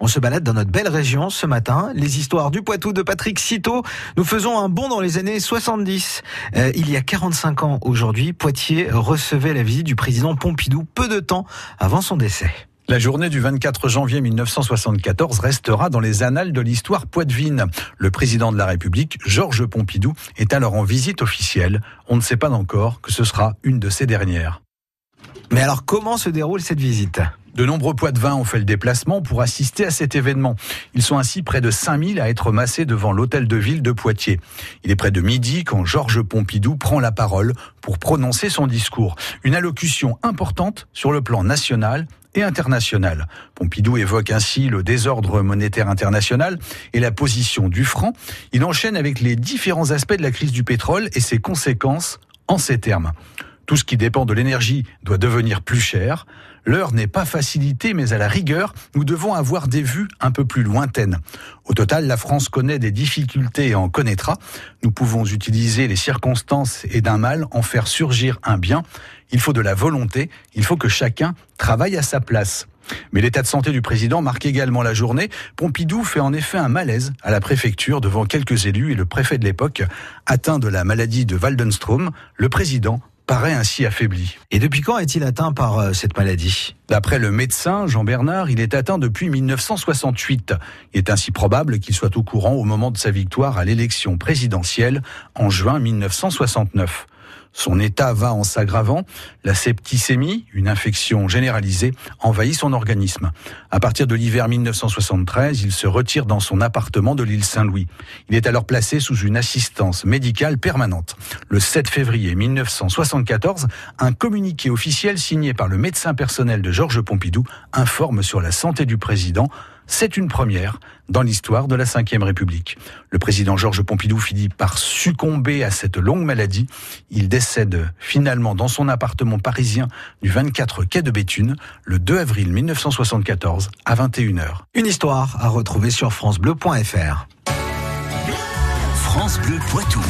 On se balade dans notre belle région ce matin. Les histoires du Poitou de Patrick Citeau. Nous faisons un bond dans les années 70. Euh, il y a 45 ans aujourd'hui, Poitiers recevait la visite du président Pompidou peu de temps avant son décès. La journée du 24 janvier 1974 restera dans les annales de l'histoire poitevine. Le président de la République, Georges Pompidou, est alors en visite officielle. On ne sait pas encore que ce sera une de ses dernières. Mais alors comment se déroule cette visite? De nombreux Poitevins ont fait le déplacement pour assister à cet événement. Ils sont ainsi près de 5000 à être massés devant l'hôtel de ville de Poitiers. Il est près de midi quand Georges Pompidou prend la parole pour prononcer son discours. Une allocution importante sur le plan national et international. Pompidou évoque ainsi le désordre monétaire international et la position du franc. Il enchaîne avec les différents aspects de la crise du pétrole et ses conséquences en ces termes. Tout ce qui dépend de l'énergie doit devenir plus cher. L'heure n'est pas facilitée, mais à la rigueur, nous devons avoir des vues un peu plus lointaines. Au total, la France connaît des difficultés et en connaîtra. Nous pouvons utiliser les circonstances et d'un mal en faire surgir un bien. Il faut de la volonté, il faut que chacun travaille à sa place. Mais l'état de santé du président marque également la journée. Pompidou fait en effet un malaise à la préfecture devant quelques élus et le préfet de l'époque, atteint de la maladie de Waldenstrom. Le président paraît ainsi affaibli. Et depuis quand est-il atteint par euh, cette maladie? D'après le médecin Jean Bernard, il est atteint depuis 1968. Il est ainsi probable qu'il soit au courant au moment de sa victoire à l'élection présidentielle en juin 1969. Son état va en s'aggravant. La septicémie, une infection généralisée, envahit son organisme. À partir de l'hiver 1973, il se retire dans son appartement de l'île Saint-Louis. Il est alors placé sous une assistance médicale permanente. Le 7 février 1974, un communiqué officiel signé par le médecin personnel de Georges Pompidou informe sur la santé du président c'est une première dans l'histoire de la Ve République. Le président Georges Pompidou finit par succomber à cette longue maladie. Il décède finalement dans son appartement parisien du 24 quai de Béthune le 2 avril 1974 à 21h. Une histoire à retrouver sur francebleu.fr. France Bleu Poitou.